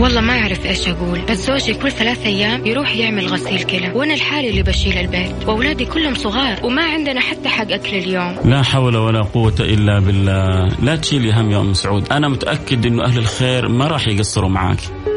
والله ما أعرف إيش أقول بس زوجي كل ثلاث أيام يروح يعمل غسيل كلى وأنا الحالي اللي بشيل البيت وأولادي كلهم صغار وما عندنا حتى حق أكل اليوم. لا حول ولا قوة إلا بالله. لا تشيلي هم يا أم سعود. أنا متأكد أنه أهل الخير ما راح يقصروا معاك.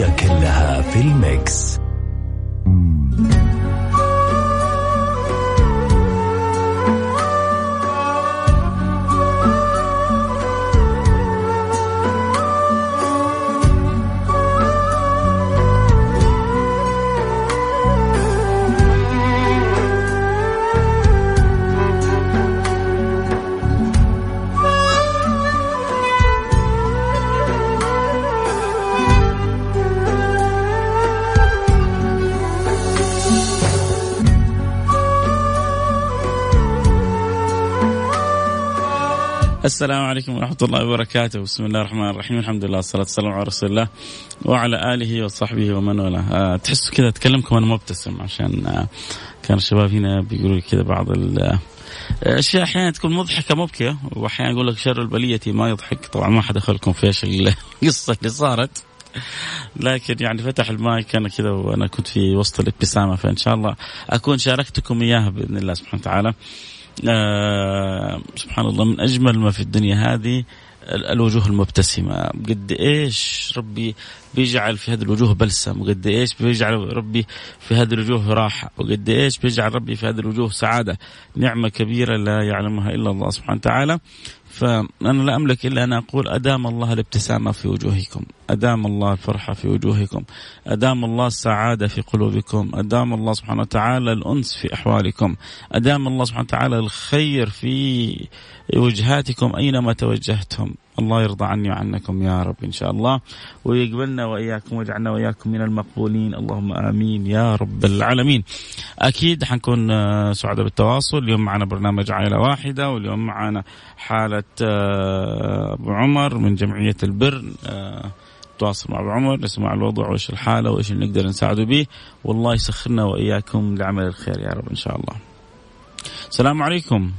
كلها في ال mix. السلام عليكم ورحمة الله وبركاته. بسم الله الرحمن الرحيم. الحمد لله والصلاة والسلام على رسول الله وعلى آله وصحبه ومن والاه. أه تحسوا كذا أتكلمكم وأنا مبتسم عشان أه كان الشباب هنا بيقولوا لي كذا بعض الأشياء أحيانا تكون مضحكة مبكية وأحيانا يقول لك شر البلية ما يضحك. طبعا ما حدخلكم في إيش القصة اللي صارت. لكن يعني فتح المايك أنا كذا وأنا كنت في وسط الابتسامة فإن شاء الله أكون شاركتكم إياها بإذن الله سبحانه وتعالى. آه سبحان الله من أجمل ما في الدنيا هذه الوجوه المبتسمة. قد إيش ربي بيجعل في هذه الوجوه بلسم؟ وقد إيش بيجعل ربي في هذه الوجوه راحة؟ وقد إيش بيجعل ربي في هذه الوجوه سعادة؟ نعمة كبيرة لا يعلمها إلا الله سبحانه وتعالى. فأنا لا أملك إلا أن أقول أدام الله الابتسامة في وجوهكم أدام الله الفرحة في وجوهكم أدام الله السعادة في قلوبكم أدام الله سبحانه وتعالى الأنس في أحوالكم أدام الله سبحانه وتعالى الخير في وجهاتكم أينما توجهتم. الله يرضى عني وعنكم يا رب إن شاء الله. ويقبلنا وإياكم ويجعلنا وإياكم من المقبولين. اللهم آمين يا رب العالمين. أكيد حنكون سعداء بالتواصل. اليوم معنا برنامج عائلة واحدة واليوم معنا حالة أبو عمر من جمعية البر. تواصل مع أبو عمر نسمع الوضع وإيش الحالة وإيش اللي نقدر نساعده به. والله يسخرنا وإياكم لعمل الخير يا رب إن شاء الله. السلام عليكم.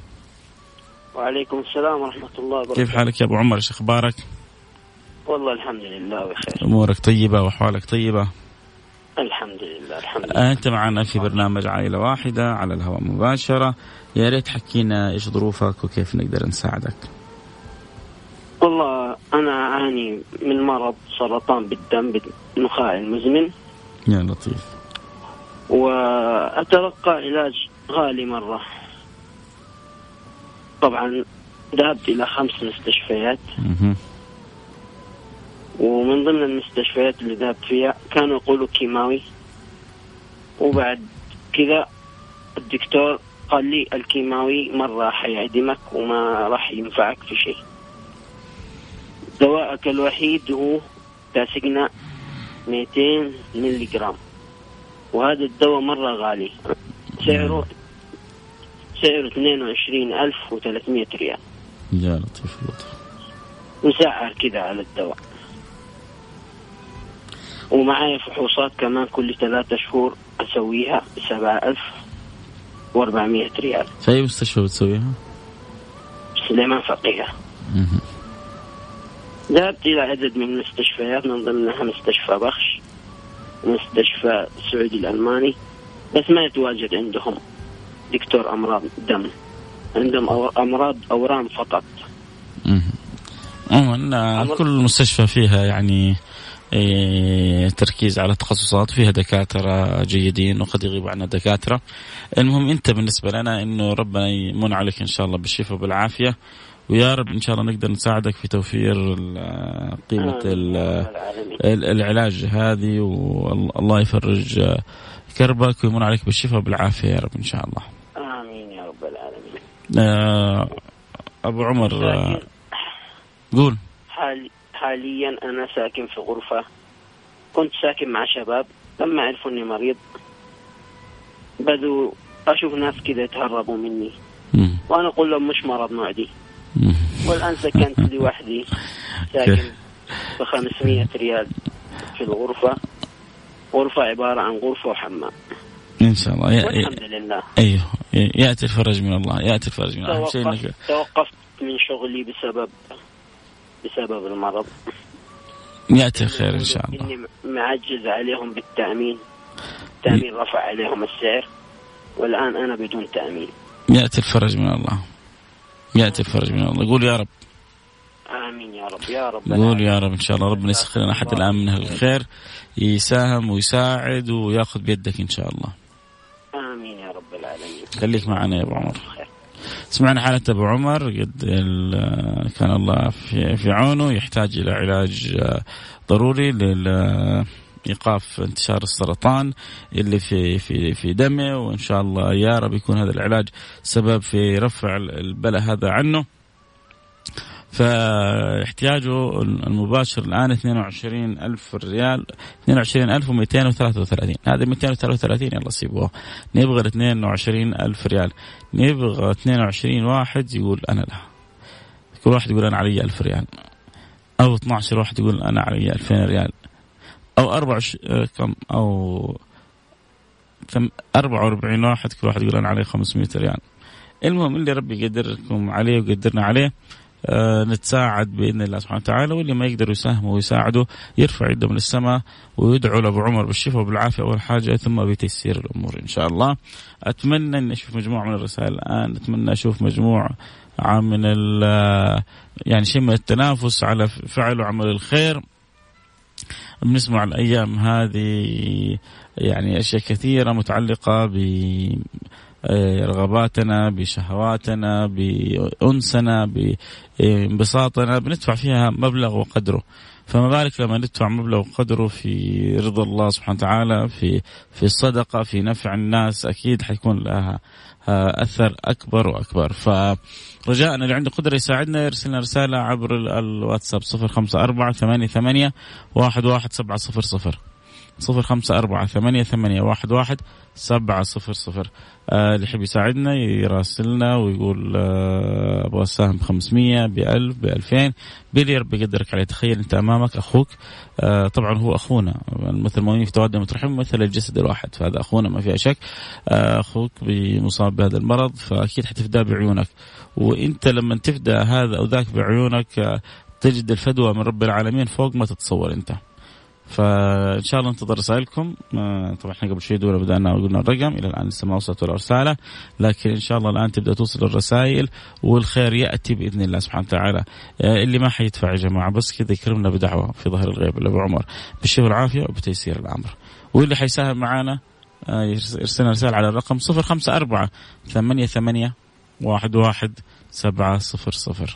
وعليكم السلام ورحمة الله وبركاته. كيف حالك يا أبو عمر إيش أخبارك؟ والله الحمد لله بخير. أمورك طيبة وأحوالك طيبة؟ الحمد لله الحمد لله. أنت معنا في برنامج عائلة واحدة على الهواء مباشرة يا ريت حكينا إيش ظروفك وكيف نقدر نساعدك. والله أنا أعاني من مرض سرطان بالدم بالنخاع المزمن يا لطيف وأتلقى علاج غالي مرة طبعا ذهبت إلى خمس مستشفيات. ومن ضمن المستشفيات اللي ذهبت فيها كانوا يقولوا كيماوي. وبعد كذا الدكتور قال لي الكيماوي مرة حيعدمك وما راح ينفعك في شيء. دواءك الوحيد هو تاسقنا 200 ملي جرام. وهذا الدواء مرة غالي. سعره سعره 22300 ريال. يا لطيف لطيف مسعر كذا على الدواء. ومعايا فحوصات كمان كل ثلاثة شهور أسويها بسبعة ألف وأربعمية ريال. في أي مستشفى بتسويها؟ سليمان فقيه. ذهبت إلى عدد من المستشفيات من ضمنها مستشفى بخش ومستشفى السعودي الألماني بس ما يتواجد عندهم. دكتور أمراض دم. عندهم أو- أمراض أورام فقط. عموما كل مستشفى فيها يعني إيه، تركيز على تخصصات فيها دكاترة جيدين وقد يغيب عنا دكاترة. المهم أنت بالنسبة لنا أنه ربنا يمن عليك إن شاء الله بالشفاء وبالعافية. ويا رب إن شاء الله نقدر نساعدك في توفير ال- العلاج هذه والله يفرج كربك ويمن عليك بالشفاء وبالعافية يا رب إن شاء الله. آه، أبو عمر آه، قول. حال حاليا أنا ساكن في غرفة. كنت ساكن مع شباب لما عرفوا اني مريض بدوا أشوف ناس كذا يتهربوا مني. مم. وأنا أقول لهم مش مرض معدي. مم. والآن سكنت لوحدي ساكن ب 500 ريال في الغرفة. غرفة عبارة عن غرفة وحمام. إن شاء الله. يا- والحمد لله. أيوه. يأتي الفرج من الله. يأتي الفرج من الله. توقفت انك توقفت من شغلي بسبب بسبب المرض. يأتي الخير إن شاء الله. إني معجز عليهم بالتأمين. التأمين رفع عليهم السعر. والآن أنا بدون تأمين. يأتي الفرج من الله. يأتي الفرج من الله. قول يا رب. آمين يا رب. يا رب قول يا رب إن شاء الله. ربنا يسخر لنا أحد الان من الخير. يساهم ويساعد ويأخذ بيدك إن شاء الله. خليك معنا يا أبو عمر. سمعنا حالة أبو عمر قد كان الله في في عونه يحتاج إلى علاج آه، ضروري لل ايقاف انتشار السرطان اللي في في في دمه وإن شاء الله يا رب يكون هذا العلاج سبب في رفع البلاء هذا عنه. فاحتياجه المباشر الآن 22 ألف ريال 22233 هذه 233 يلا سيبوها. نبغى ال 22 ألف ريال. نبغى 22 واحد يقول أنا لا. كل واحد يقول أنا علي ألف ريال. أو 12 واحد يقول أنا علي 2000 ريال. أو 24 كم؟ أو ثم- 44 واحد كل واحد يقول أنا علي 500 ريال. المهم اللي ربي يقدركم عليه ويقدرنا عليه آه، نتساعد بإذن الله سبحانه وتعالى واللي ما يقدروا يساهموا ويساعدوا يرفع يده من السماء ويدعو لابو عمر بالشفاء وبالعافية أول حاجة ثم بتيسير الأمور إن شاء الله. أتمنى إني أشوف مجموعة من الرسائل الآن، أتمنى أشوف مجموعة من ال- يعني شيء من التنافس على فعل وعمل الخير. بنسمع الأيام هذه يعني أشياء كثيرة متعلقة ب آه، رغباتنا بشهواتنا بأنسنا بانبساطنا بندفع فيها مبلغ وقدره. فما بالك لما ندفع مبلغ وقدره في رضا الله سبحانه وتعالى في في الصدقه في نفع الناس أكيد حيكون لها أثر أكبر وأكبر. فرجاء اللي عنده قدرة يساعدنا يرسل لنا رسالة عبر الواتساب 054 88 11700 صفر خمسة أربعة ثمانية ثمانية واحد واحد سبعة صفر صفر. آه اللي يحب يساعدنا يراسلنا ويقول آه أبغى أساهم بخمسمية بألف بألفين. باللي ربي يقدرك عليه تخيل أنت أمامك أخوك. آه طبعا هو أخونا. مثل المؤمنين في توادنا مترحم مثل الجسد الواحد. فهذا أخونا ما فيها شك. أخوك مصاب بهذا المرض فأكيد حتفدى بعيونك. وأنت لما تفدى هذا أو ذاك بعيونك تجد الفدوى من رب العالمين فوق ما تتصور أنت. فإن شاء الله ننتظر رسائلكم. آه، طبعا إحنا قبل شوي دوله بدأنا وقلنا الرقم إلى الآن لسه ما وصلت ولا رسالة لكن إن شاء الله الآن تبدأ توصل الرسائل والخير يأتي بإذن الله سبحانه وتعالى. آه، اللي ما حيدفع يا جماعة بس كذا يكرمنا بدعوة في ظهر الغيب لأبو عمر. بالشفاء والعافية وبتيسير الأمر. واللي حيساهم معنا آه، يرس- يرسلنا رسالة على الرقم 054 ثمانية ثمانية واحد واحد سبعة صفر صفر.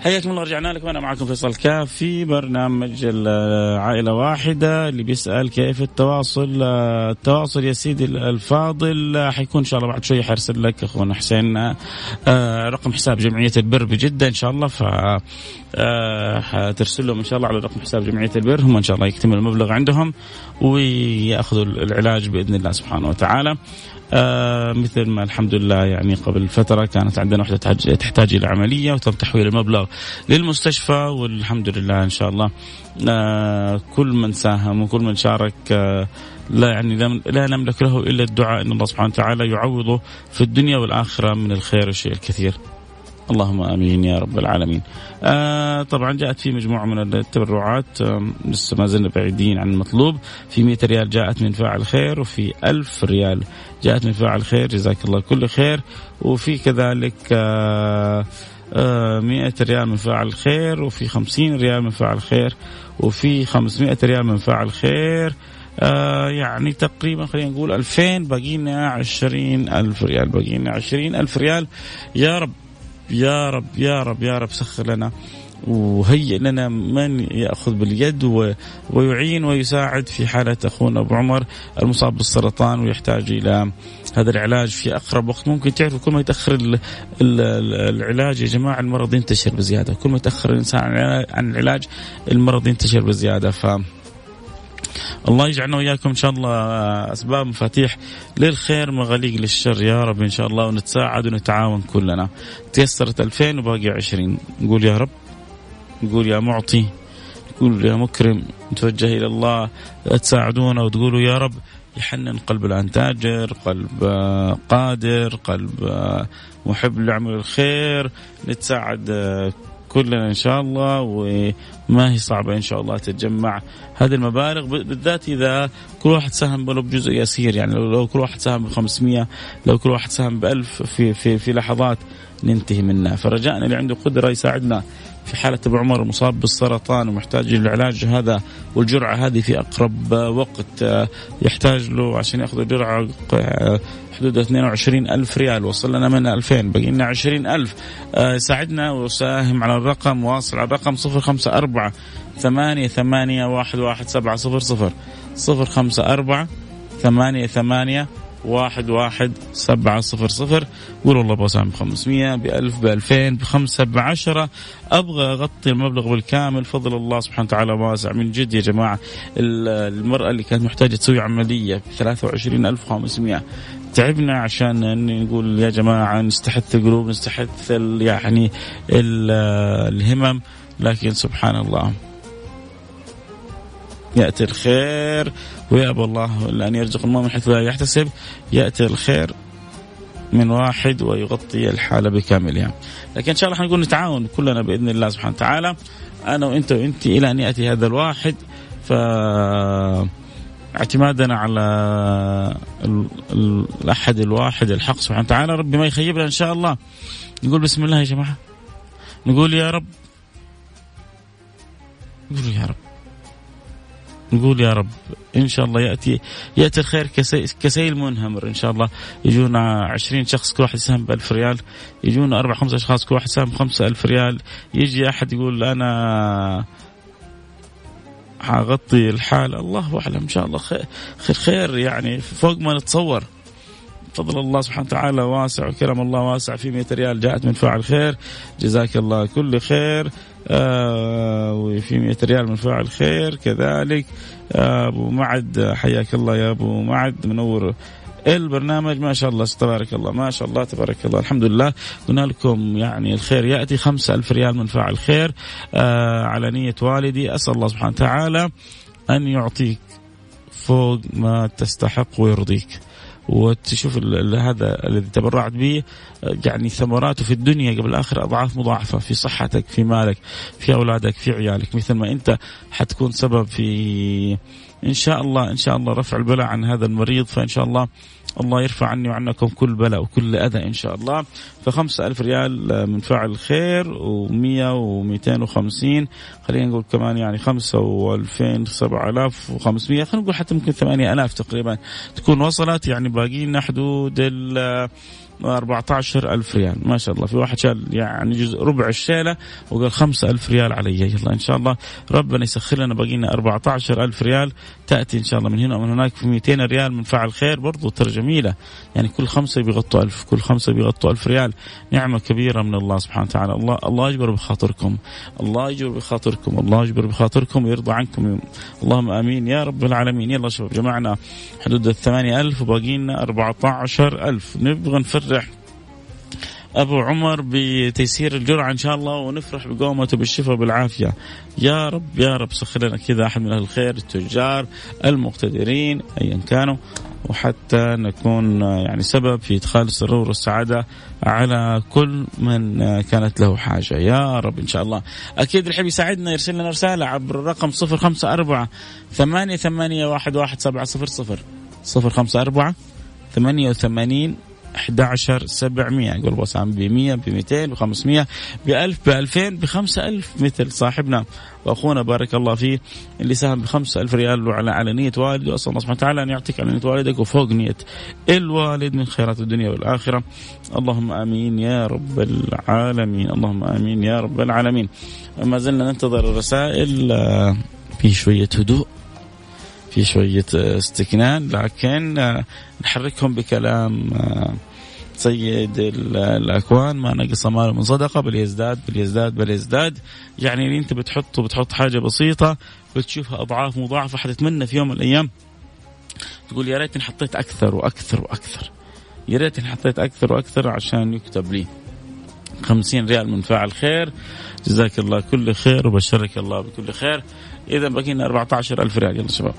حياكم الله رجعنا لكم. أنا معكم فيصل كاف في برنامج ال- عائلة واحدة. اللي بيسأل كيف التواصل؟ التواصل يا سيدي الفاضل. حيكون إن شاء الله بعد شوي حيرسل لك أخونا حسين. آه، رقم حساب جمعية البر بجدة إن شاء الله. ف آه، حترسل لهم إن شاء الله على رقم حساب جمعية البر. هم إن شاء الله يكتمل المبلغ عندهم ويأخذوا العلاج بإذن الله سبحانه وتعالى. آه مثل ما الحمد لله يعني قبل فترة كانت عندنا وحدة تحتاج, إلى عملية وتم تحويل المبلغ للمستشفى والحمد لله إن شاء الله آه كل من ساهم وكل من شارك آه لا يعني لا- لا نملك له إلا الدعاء إن الله سبحانه وتعالى يعوضه في الدنيا والآخرة من الخير والشيء الكثير. اللهم آمين يا رب العالمين. آه طبعا جاءت في مجموعة من التبرعات آه لسه ما زلنا بعيدين عن المطلوب، في 100 ريال جاءت من فاعل خير وفي 1000 ريال جاءت من فاعل خير جزاك الله كل خير. وفي كذلك آه آه 100 ريال من فاعل خير وفي 50 ريال من فاعل خير وفي 500 ريال من فاعل خير. آه يعني تقريبا خلينا نقول 2000 باقي لنا 20000 ريال باقي لنا 20000 ريال. يا رب يا رب يا رب يا رب سخر لنا. وهيئ لنا من يأخذ باليد ويعين ويساعد في حالة أخونا أبو عمر المصاب بالسرطان ويحتاج إلى هذا العلاج في أقرب وقت. ممكن تعرفوا كل ما يتأخر ال ال العلاج يا جماعة المرض ينتشر بزيادة. كل ما يتأخر الإنسان عن العلاج المرض ينتشر بزيادة. ف الله يجعلنا وياكم إن شاء الله أسباب مفاتيح للخير مغاليق للشر. يا رب إن شاء الله ونتساعد ونتعاون كلنا. تيسرت 2000 وباقي 20 نقول يا رب نقول يا معطي نقول يا مكرم نتوجه إلى الله تساعدونا وتقولوا يا رب يحنن قلب الان تاجر قلب قادر قلب محب لعمل الخير نتساعد كلنا إن شاء الله وما هي صعبة إن شاء الله تتجمع هذه المبالغ بالذات إذا كل واحد ساهم ولو بجزء يسير. يعني لو كل واحد ساهم ب 500 لو كل واحد ساهم ب 1000 في في في لحظات ننتهي منها. فرجائنا اللي عنده قدرة يساعدنا. في حالة أبو عمر مصاب بالسرطان ومحتاج للعلاج هذا والجرعة هذه في أقرب وقت. يحتاج له عشان يأخذ الجرعة حدود 22 ألف ريال. وصل لنا منها 2000 بقي لنا 20 ألف. ساعدنا وساهم على الرقم واصل على الرقم 054 ثمانية ثمانية واحد واحد سبعة صفر صفر. صفر خمسة أربعة ثمانية ثمانية واحد واحد سبعة صفر صفر. قول والله أبغى أساهم بخمسمية بألف بألفين بخمسة بعشرة. أبغى أغطي المبلغ بالكامل. فضل الله سبحانه وتعالى واسع. من جد يا جماعة المرأة اللي كانت محتاجة تسوي عملية ب 23500 تعبنا عشان نقول يا جماعة نستحث القلوب نستحث يعني الهمم. لكن سبحان الله. يأتي الخير. ويأبى الله إلا أن يرزق المؤمن حيث لا يحتسب. يأتي الخير من واحد ويغطي الحالة بكاملها لكن إن شاء الله حنقول نتعاون كلنا بإذن الله سبحانه وتعالى. أنا وأنت وأنت إلى أن يأتي هذا الواحد. ف اعتمادنا على الأحد الواحد الحق سبحانه وتعالى. ربي ما يخيبنا إن شاء الله. نقول بسم الله يا جماعة. نقول يا رب. نقول يا رب. نقول يا رب إن شاء الله ياتي يأتي الخير كسيل منهمر إن شاء الله. يجونا 20 شخص كل واحد يساهم ب 1000 ريال. يجونا أربع خمسة أشخاص كل واحد يساهم 5000 ريال. يجي أحد يقول أنا حغطي الحال. الله أعلم. إن شاء الله خير خير يعني فوق ما نتصور. فضل الله سبحانه وتعالى واسع وكرم الله واسع في 100 ريال جاءت من فاعل خير. جزاك الله كل خير. آه وفي 100 ريال من فاعل خير. كذلك آه أبو معد حياك الله يا أبو معد. منور البرنامج. ما شاء الله تبارك الله. ما شاء الله تبارك الله. الحمد لله. قلنا لكم يعني الخير يأتي خمسة ألف ريال من فاعل خير. آه على نية والدي أسأل الله سبحانه وتعالى أن يعطيك فوق ما تستحق ويرضيك. وتشوف هذا الذي تبرعت به يعني ثمراته في الدنيا قبل الآخرة أضعاف مضاعفة في صحتك في مالك في أولادك في عيالك. مثل ما أنت حتكون سبب في إن شاء الله إن شاء الله رفع البلاء عن هذا المريض فإن شاء الله الله يرفع عني وعنكم كل بلاء وكل أذى إن شاء الله. فخمسة ألف ريال من فاعل خير ومية ومئتين وخمسين. خلينا نقول كمان يعني خمسة وألفين سبعة آلاف وخمسمية. خلينا نقول حتى ممكن ثمانية آلاف تقريبا تكون وصلت. يعني باقي لنا حدود ال 14 ألف ريال. ما شاء الله. في واحد شال يعني جزء ربع الشيلة وقال 5 ألف ريال علي. يلا إن شاء الله ربنا يسخر لنا باقي لنا 14 ألف ريال. تأتي إن شاء الله من هنا ومن هناك في 200 ريال من فعل خير. برضو ترى جميلة يعني كل خمسة بيغطوا ألف. كل خمسة بيغطوا ألف ريال. نعمة كبيرة من الله سبحانه وتعالى. الله الله يجبر بخاطركم. الله يجبر بخاطركم. الله يجبر بخاطركم ويرضى عنكم. اللهم آمين. يا رب العالمين. يلا شباب جمعنا حدود الثمانية ألف وباقي لنا 14 ألف. نبغى أبو عمر بتيسير الجرعة إن شاء الله ونفرح بقومته بالشفاء وبالعافية. يا رب يا رب سخر لنا كذا أحد من أهل الخير التجار المقتدرين ايا كانوا. وحتى نكون يعني سبب في إدخال السرور والسعادة على كل من كانت له حاجة. يا رب إن شاء الله. أكيد اللي يحب يساعدنا يرسل لنا رسالة عبر الرقم 054 ثمانية ثمانية واحد واحد سبعة صفر صفر صفر خمسة أربعة ثمانية وثمانين 11 700 يقول وسام ب 100 ب 200 ب 500 ب 1000 ب 2000 ب 5000 مثل صاحبنا وأخونا. بارك الله فيه اللي ساهم ب 5000 ريال وعلى على نية والده. واسال الله سبحانه وتعالى أن يعطيك على نية والدك وفوق نية الوالد من خيرات الدنيا والآخرة. اللهم آمين يا رب العالمين. اللهم آمين يا رب العالمين. ما زلنا ننتظر الرسائل آه، في شوية هدوء. في شوية استكنان لكن نحركهم بكلام سيد الأكوان ما نقص مال من صدقة بل يزداد بل يزداد بل يزداد. يعني اللي انت بتحطه بتحط حاجة بسيطة بتشوفها أضعاف مضاعفة حتتمنى في يوم من الأيام تقول يا ريتني حطيت أكثر وأكثر وأكثر. يا ريتني حطيت أكثر وأكثر عشان يكتب لي. خمسين ريال من فاعل خير. جزاك الله كل خير وبشرك الله بكل خير. إذا بقينا 14 ألف ريال. يلا شباب.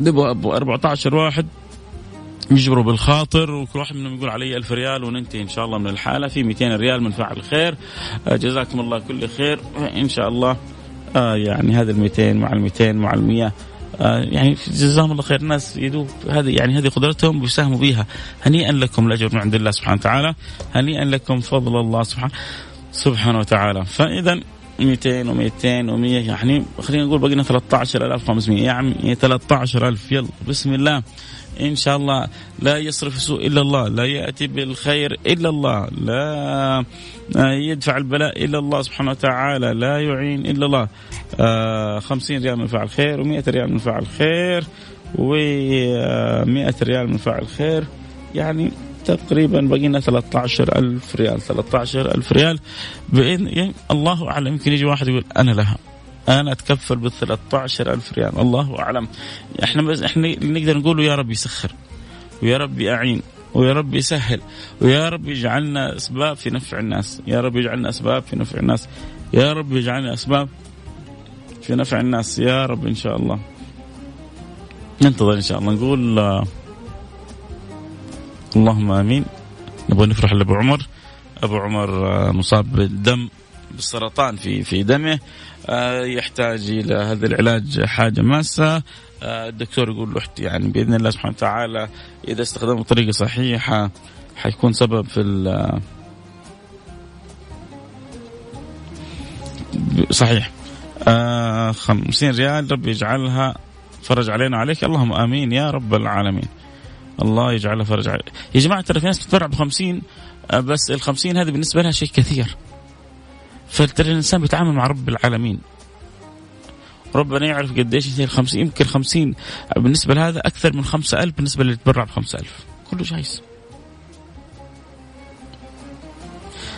نبغى 14 واحد يجبروا بالخاطر وكل واحد منهم يقول علي ألف ريال وننتهي إن شاء الله من الحالة. في 200 ريال من فاعل خير. آه، جزاكم الله كل خير. إن شاء الله. آه يعني هذا ال 200 مع ال 200 مع ال 100 آه يعني جزاهم الله خير. الناس يدوب هذه يعني هذه قدرتهم بيساهموا بها. هنيئا لكم الأجر من عند الله سبحانه وتعالى. هنيئا لكم فضل الله سبحانه سبحانه وتعالى. فاذا 200 و200 و100 يعني خلينا نقول بقينا 13500 يعني 13000 يلا بسم الله. إن شاء الله لا يصرف سوء إلا الله لا يأتي بالخير إلا الله لا يدفع البلاء إلا الله سبحانه وتعالى لا يعين إلا الله. آه 50 ريال من فعل خير و100 ريال من فعل خير و100 ريال من فعل خير. يعني تقريبا بقينا 13 ألف ريال 13 ألف ريال بإذن يعني الله أعلم. يمكن يجي واحد يقول أنا لها. أنا أتكفل بال 13 ألف ريال. الله أعلم. إحنا بس إحنا نقدر نقول يا رب يسخر ويا رب يعين ويا رب يسهل ويا رب يجعلنا أسباب في نفع الناس. يا رب يجعلنا أسباب في نفع الناس. يا رب يجعلنا أسباب في نفع الناس. يا رب إن شاء الله. ننتظر إن شاء الله. نقول اللهم آمين. نبغى نفرح لأبو عمر. أبو عمر آه، مصاب بالدم بالسرطان في في دمه. يحتاج إلى هذا العلاج حاجة ماسة. آه، الدكتور يقول له يعني بإذن الله سبحانه وتعالى إذا استخدمه بطريقة صحيحة حيكون سبب في صحيح. آه خمسين ريال رب يجعلها فرج علينا وعليك. اللهم آمين يا رب العالمين. الله يجعلها فرج عليك يا جماعة ترى في ناس بتتبرع ب 50 آه، بس ال 50 هذه بالنسبة لها شيء كثير. فترى الإنسان بيتعامل مع رب العالمين. ربنا يعرف قديش ال 50 يمكن 50 بالنسبة لهذا أكثر من 5000 بالنسبة اللي يتبرع ب 5000 كله جايز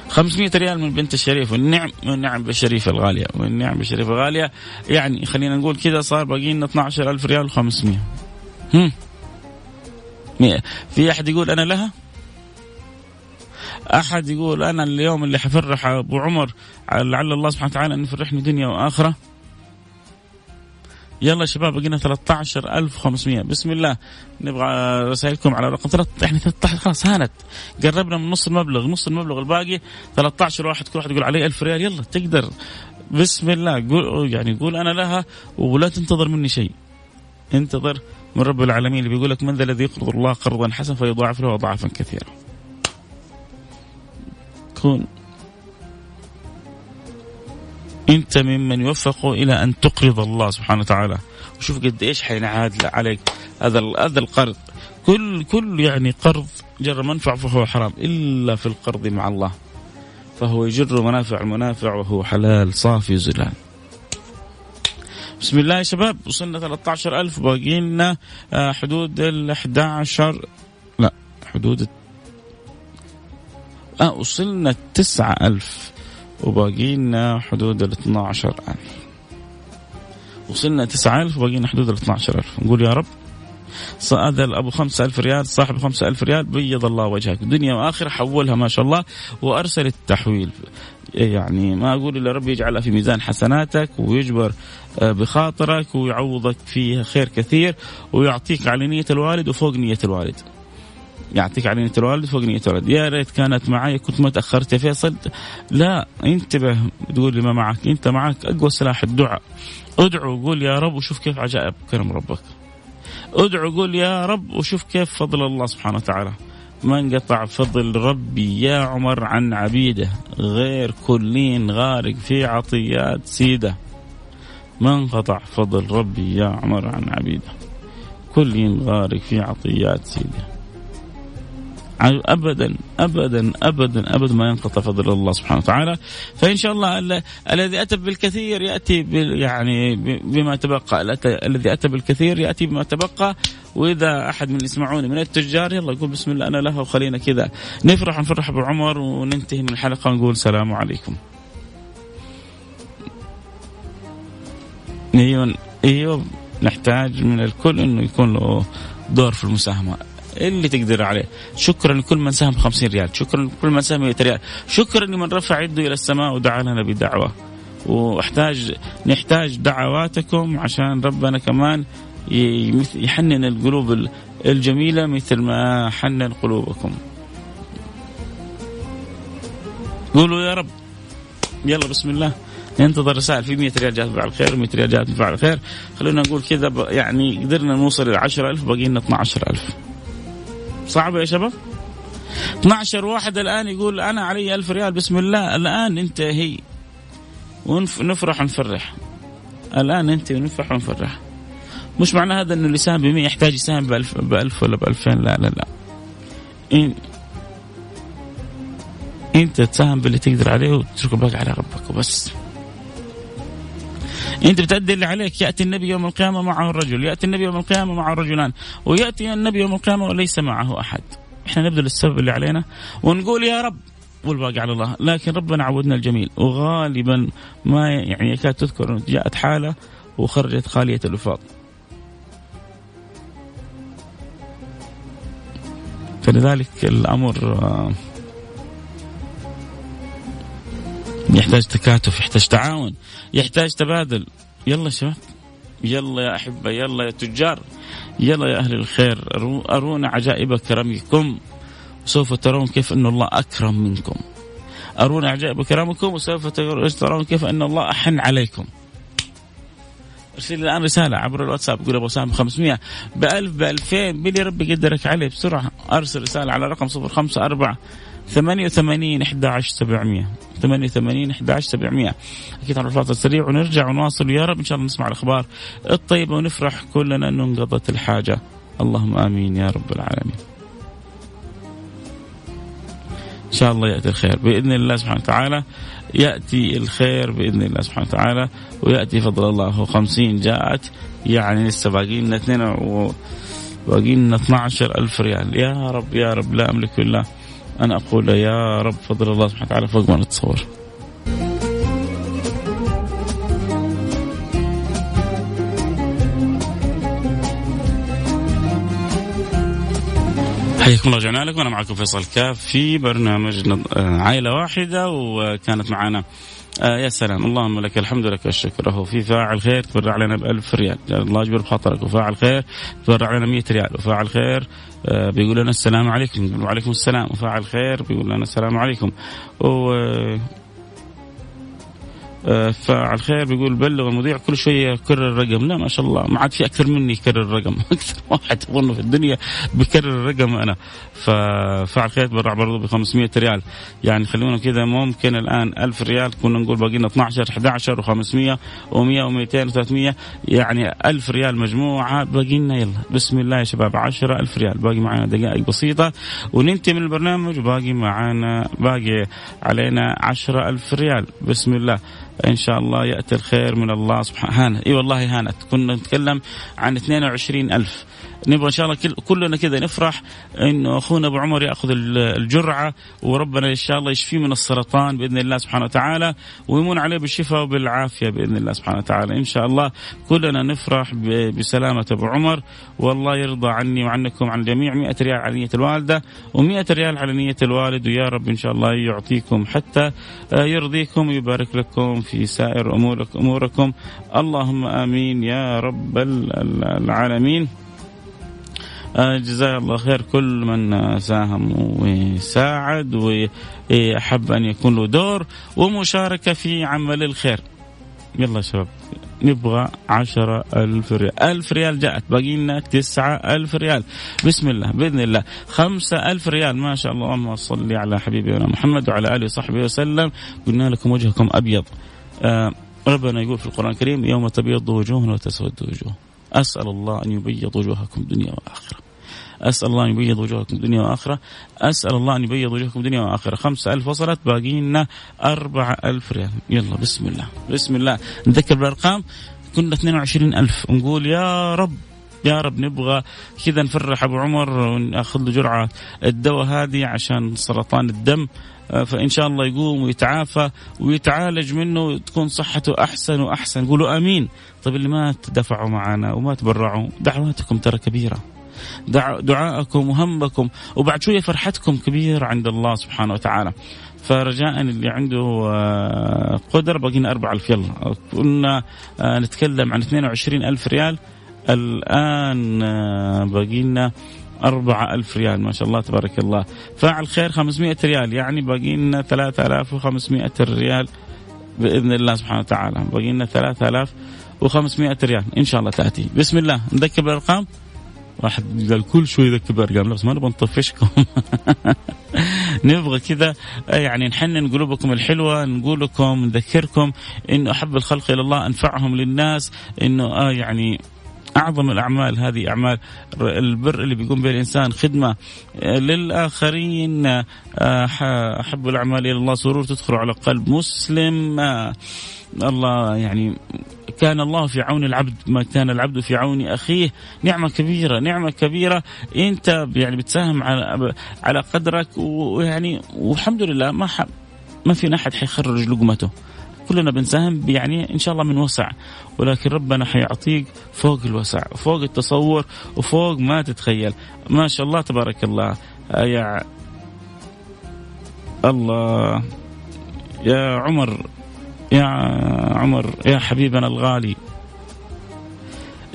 500 ريال من بنت الشريف والنعم والنعم بالشريفة الغالية والنعم بالشريفة الغالية. يعني خلينا نقول كذا صار باقي لنا 12000 ريال و500 هم. في أحد يقول أنا لها؟ أحد يقول أنا اليوم اللي حفرح أبو عمر لعل الله سبحانه وتعالى أن يفرحني دنيا وآخرة. يلا شباب بقينا 13500 بسم الله. نبغى رسائلكم على رقم 3 يعني 13 خلاص هانت. قربنا من نص المبلغ. نص المبلغ الباقي 13 واحد كل واحد يقول علي 1000 ريال. يلا تقدر. بسم الله. قول يعني قول أنا لها ولا تنتظر مني شيء. انتظر من رب العالمين اللي بيقول لك من ذا الذي يقرض الله قرضا حسنا فيضاعف له اضعافا كثيره تكون أنت ممن يوفق إلى أن تقرض الله سبحانه وتعالى. وشوف قد إيش حينعاد عليك هذا هذا القرض. كل كل يعني قرض جر منفع فهو حرام إلا في القرض مع الله. فهو يجر منافع المنافع وهو حلال صافي زلال بسم الله يا شباب وصلنا 13000 باقي لنا حدود ال 11 لا حدود آه وصلنا تسعة ألف وباقي لنا حدود ال 12000 وصلنا تسعة ألف وباقي لنا حدود ال 12000 نقول يا رب هذا أبو خمسة ألف ريال صاحب خمسة ألف ريال بيض الله وجهك. دنيا وآخرة حولها ما شاء الله وأرسل التحويل. يعني ما أقول إلا ربي يجعلها في ميزان حسناتك ويجبر آه، بخاطرك ويعوضك فيها خير كثير ويعطيك على نية الوالد وفوق نية الوالد. يعطيك على نيه الوالد فوق نية الوالد، يا ريت كانت معي كنت ما تأخرت يا فيصل، لا انتبه تقول لي ما معك، انت معك أقوى سلاح الدعاء. ادعو وقول يا رب وشوف كيف عجائب كرم ربك. ادعو قول يا رب وشوف كيف فضل الله سبحانه وتعالى. ما انقطع فضل ربي يا عمر عن عبيده. غير كلين غارق في عطيات سيده. ما انقطع فضل ربي يا عمر عن عبيده. كلين غارق في عطيات سيده. ابدا ابدا ابدا ابدا ما ينقطع فضل الله سبحانه وتعالى. فإن شاء الله الذي أتى بالكثير يأتي يعني بما تبقى. الذي أتى بالكثير يأتي بما تبقى. وإذا أحد من يسمعوني من التجار يلا يقول بسم الله أنا لها وخلينا كذا. نفرح ونفرح أبو عمر وننتهي من الحلقة ونقول سلام عليكم. أيوه أيوه نحتاج من الكل إنه يكون له دور في المساهمة. اللي تقدر عليه. شكرا لكل من ساهم 50 ريال. شكرا لكل من ساهم 100 ريال. شكرا لمن رفع يده إلى السماء ودعا لنا بدعوة. وأحتاج نحتاج دعواتكم عشان ربنا كمان يحنن القلوب الجميلة مثل ما حنن قلوبكم. قولوا يا رب. يلا بسم الله. ينتظر رسائل. في 100 ريال جاءت بفعل خير 100 ريال جاءت بفعل خير خلونا نقول كذا يعني قدرنا نوصل إلى 10000 باقي لنا 12000 صعبة يا شباب؟ 12 واحد الآن يقول أنا علي ألف ريال بسم الله. الآن انتهي ونفرح ونفرح. الآن أنت ونفرح ونفرح. مش معنى هذا إنه اللي ساهم ب 100 يحتاج يساهم ب 1000 ب 1000 ولا ب 2000 لا لا لا. إن أنت تساهم باللي تقدر عليه وتترك الباقي على ربك وبس. انت بتأدي اللي عليك. يأتي النبي يوم القيامة معه الرجل يأتي النبي يوم القيامة معه رجلان ويأتي النبي يوم القيامة وليس معه أحد. إحنا نبذل السبب اللي علينا ونقول يا رب والباقي على الله. لكن ربنا عودنا الجميل وغالبا ما يعني يكاد تذكر جاءت حالة وخرجت خالية الوفاض فلذلك الأمر يحتاج تكاتف يحتاج تعاون يحتاج تبادل. يلا شباب. يلا يا أحبة يلا يا تجار. يلا يا أهل الخير. أرونا عجائب كرمكم. وسوف ترون كيف أن الله أكرم منكم. أرونا عجائب كرمكم. وسوف ترون كيف أن الله أحن عليكم. أرسل الآن رسالة عبر الواتساب. قول أبو سام 500 ب 1000 ب 2000 بلي ربي قدرك عليه بسرعة. أرسل رسالة على رقم 054 88 11 700 88 11 700 أكيد على الفاصل السريع ونرجع ونواصل يا رب. إن شاء الله نسمع الأخبار الطيبة ونفرح كلنا إنه انقضت الحاجة. اللهم آمين يا رب العالمين. إن شاء الله يأتي الخير. بإذن الله سبحانه وتعالى يأتي الخير بإذن الله سبحانه وتعالى. ويأتي فضل الله. هو 50 جاءت. يعني لسه باقي لنا اثنين باقي لنا 12 ألف ريال. يا رب يا رب. لا أملك إلا أنا أقول يا رب فضل الله سبحانه وتعالى فوق ما نتصور. حياكم الله رجعنا لكم أنا معكم فيصل كاف في برنامج آه، عائلة واحدة وكانت معنا آه يا سلام. اللهم لك الحمد لك الشكر. هو في فاعل خير تبرع لنا ب 1000 ريال الله يجبر بخاطرك. وفاعل خير تبرع لنا 100 ريال. وفاعل خير آه بيقول لنا السلام عليكم. وعليكم السلام. وفاعل خير بيقول لنا السلام عليكم. و فعل خير بيقول بلغ المذيع كل شوية يكرر الرقم. لا ما شاء الله. ما عاد في أكثر مني يكرر الرقم. أكثر واحد اظن في الدنيا بكرر الرقم أنا. ففعل خير تبرع برضه ب 500 ريال. يعني خلونا كذا ممكن الآن 1000 ريال. كنا نقول باقي لنا 12 11 و500 و100 و200 و300 يعني 1000 ريال مجموعة. باقي لنا يلا. بسم الله يا شباب. 10000 ريال. باقي معنا دقائق بسيطة. وننتهي من البرنامج. وباقي معنا باقي علينا 10000 ريال. بسم الله. إن شاء الله يأتي الخير من الله سبحانه. هانت. إي والله هانت. كنا نتكلم عن 22 ألف. نبغى إن شاء الله كل كلنا كذا نفرح انه أخونا أبو عمر يأخذ الجرعة وربنا إن شاء الله يشفيه من السرطان بإذن الله سبحانه وتعالى ويمون عليه بالشفاء وبالعافية بإذن الله سبحانه وتعالى. إن شاء الله كلنا نفرح بسلامة أبو عمر والله يرضى عني وعنكم عن الجميع 100 ريال على نية الوالدة و100 ريال على نية الوالد ويا رب إن شاء الله يعطيكم حتى يرضيكم ويبارك لكم في سائر أموركم. اللهم آمين يا رب العالمين. آه، جزاه الله خير. كل من ساهم وساعد وأحب أن يكون له دور ومشاركة في عمل الخير. يلا شباب نبغى عشرة ألف ريال. ألف ريال جاءت باقي لنا تسعة ألف ريال. بسم الله بإذن الله. خمسة ألف ريال. ما شاء الله. اللهم صل على حبيبنا محمد وعلى آله وصحبه وسلم. قلنا لكم وجهكم أبيض. آه ربنا يقول في القرآن الكريم يوم تبيض وجوه وتسود وجوه. أسأل الله أن يبيض وجوهكم دنيا وآخرة. أسأل الله أن يبيض وجوهكم دنيا وآخرة. أسأل الله أن يبيض وجوهكم دنيا وآخرة. خمسة ألف وصلت باقي لنا أربعة ألف ريال. يلا بسم الله. بسم الله. نذكر بالأرقام؟ كنا 22 ألف. نقول يا رب يا رب نبغى كذا نفرح أبو عمر ونأخذ له جرعة الدواء هذه عشان سرطان الدم. فإن شاء الله يقوم ويتعافى ويتعالج منه وتكون صحته أحسن وأحسن. قولوا آمين. طيب اللي ما تدفعوا معنا وما تبرعوا دعواتكم ترى كبيرة. دعاءكم وهمكم وبعد شوية فرحتكم كبيرة عند الله سبحانه وتعالى. فرجاء اللي عنده آه، قدر بقينا 4000 يلا. كنا آه، نتكلم عن 22 ألف ريال. الآن آه، باقي لنا أربعة ألف ريال ما شاء الله تبارك الله. فاعل خير 500 ريال يعني باقي لنا 3500 ريال بإذن الله سبحانه وتعالى. باقي لنا 3500 ريال إن شاء الله تأتي. بسم الله نذكر بالأرقام واحد قال كل شوي يذكر بارقام بس ما نبغى نطفشكم. نبغى كذا يعني نحنن قلوبكم الحلوة نقول لكم نذكركم إنه أحب الخلق إلى الله أنفعهم للناس إنه آه يعني أعظم الأعمال هذه أعمال البر اللي بيقوم به الإنسان خدمة للآخرين آه، أحب الأعمال إلى الله سرور تدخل على قلب مسلم. آه، الله يعني كان الله في عون العبد ما كان العبد في عون أخيه. نعمة كبيرة نعمة كبيرة. أنت يعني بتساهم على على قدرك ويعني والحمد لله ما ما فينا أحد حيخرج لقمته. كلنا بنساهم يعني إن شاء الله من وسع ولكن ربنا حيعطيك فوق الوسع فوق التصور وفوق ما تتخيل. ما شاء الله تبارك الله. يا الله. يا عمر يا عمر يا حبيبنا الغالي.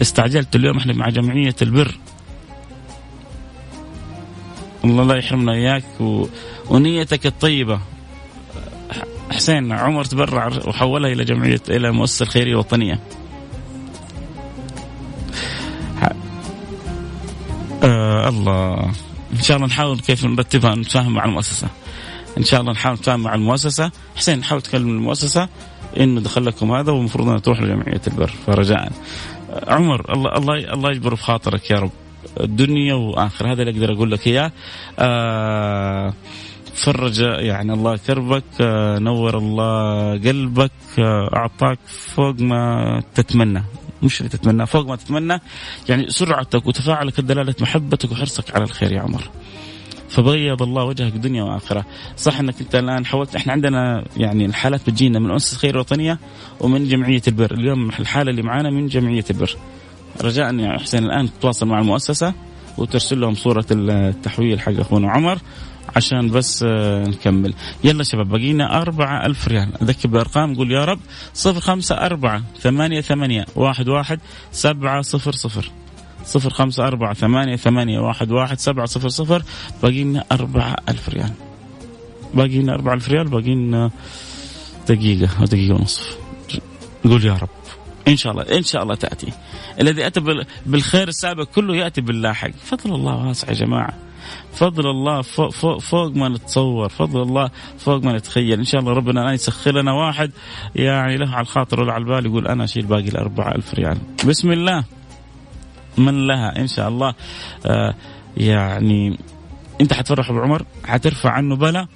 استعجلت اليوم إحنا مع جمعية البر. الله لا يحرمنا إياك و... ونيتك الطيبة. حسين عمر تبرع وحولها إلى جمعية إلى مؤسسة الخيرية الوطنية. آه الله. إن شاء الله نحاول كيف نرتبها نتفاهم مع المؤسسة. إن شاء الله نحاول نتفاهم مع المؤسسة. حسين نحاول تكلم المؤسسة إنه دخل لكم هذا والمفروض إنها تروح لجمعية البر فرجاء. عمر الله الله الله يجبر في خاطرك يا رب. الدنيا واخر هذا اللي أقدر أقول لك إياه. آه فرج يعني الله كربك آه نور الله قلبك آه أعطاك فوق ما تتمنى. مش اللي تتمنى فوق ما تتمنى. يعني سرعتك وتفاعلك دلاله محبتك وحرصك على الخير يا عمر. فبيض الله وجهك دنيا وآخرة. صح إنك أنت الآن حاولت إحنا عندنا يعني الحالات بتجينا من مؤسسه خير وطنيه ومن جمعية البر. اليوم الحالة اللي معانا من جمعية البر. رجاء يا حسين الآن تتواصل مع المؤسسة وترسل لهم صورة التحويل حق أخونا عمر. عشان بس آه، نكمل. يلا شباب بقينا أربعة ألف ريال. أذكر بالأرقام قول يا رب صفر خمسة أربعة ثمانية ثمانية واحد واحد سبعة صفر صفر. صفر خمسة أربعة ثمانية ثمانية واحد واحد سبعة صفر صفر. باقي لنا أربعة ألف ريال. باقي لنا أربعة ألف ريال باقي لنا دقيقة أو دقيقة ونصف نقول يا رب. إن شاء الله إن شاء الله تأتي. الذي أتى بالخير السابق كله يأتي باللاحق. فضل الله واسع يا جماعة. فضل الله فوق, فوق, فوق ما نتصور فضل الله فوق ما نتخيل. إن شاء الله ربنا الآن يسخر لنا واحد. يعني له على الخاطر ولا على البال يقول أنا أشيل باقي الأربعة ألف ريال. بسم الله. من لها؟ إن شاء الله. آه يعني أنت حتفرح ابو عمر حترفع عنه بلا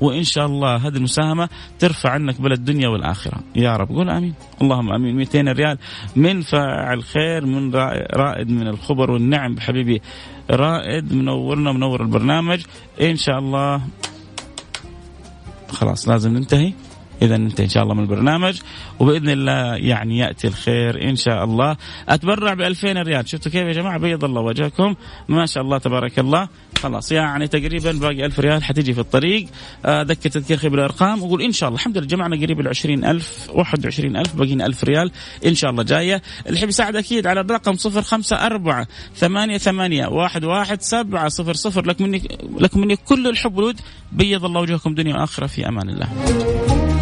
وإن شاء الله هذه المساهمة ترفع عنك بلا الدنيا والآخرة. يا رب قول آمين. اللهم آمين. 200 ريال من فاعل خير من رائد من الخبر والنعم بحبيبي رائد منورنا منور البرنامج. إن شاء الله. خلاص لازم ننتهي. اذا أنت إن شاء الله من البرنامج. وبإذن الله يعني يأتي الخير إن شاء الله. أتبرع ب 2000 ريال. شفتوا كيف يا جماعة؟ بيض الله وجهكم. ما شاء الله تبارك الله. خلاص يعني تقريبا باقي 1000 ريال حتيجي في الطريق. آه، ذكر تذكير خير بالارقام وقول إن شاء الله. الحمد لله جمعنا قريب ال 20000 21000 باقينا 1000 ريال إن شاء الله جاية. اللي يحب يساعد أكيد على الرقم 054 ثمانية ثمانية واحد واحد سبعة صفر صفر. لك مني لك مني كل الحب والود. بيض الله وجهكم دنيا وآخرة. في أمان الله.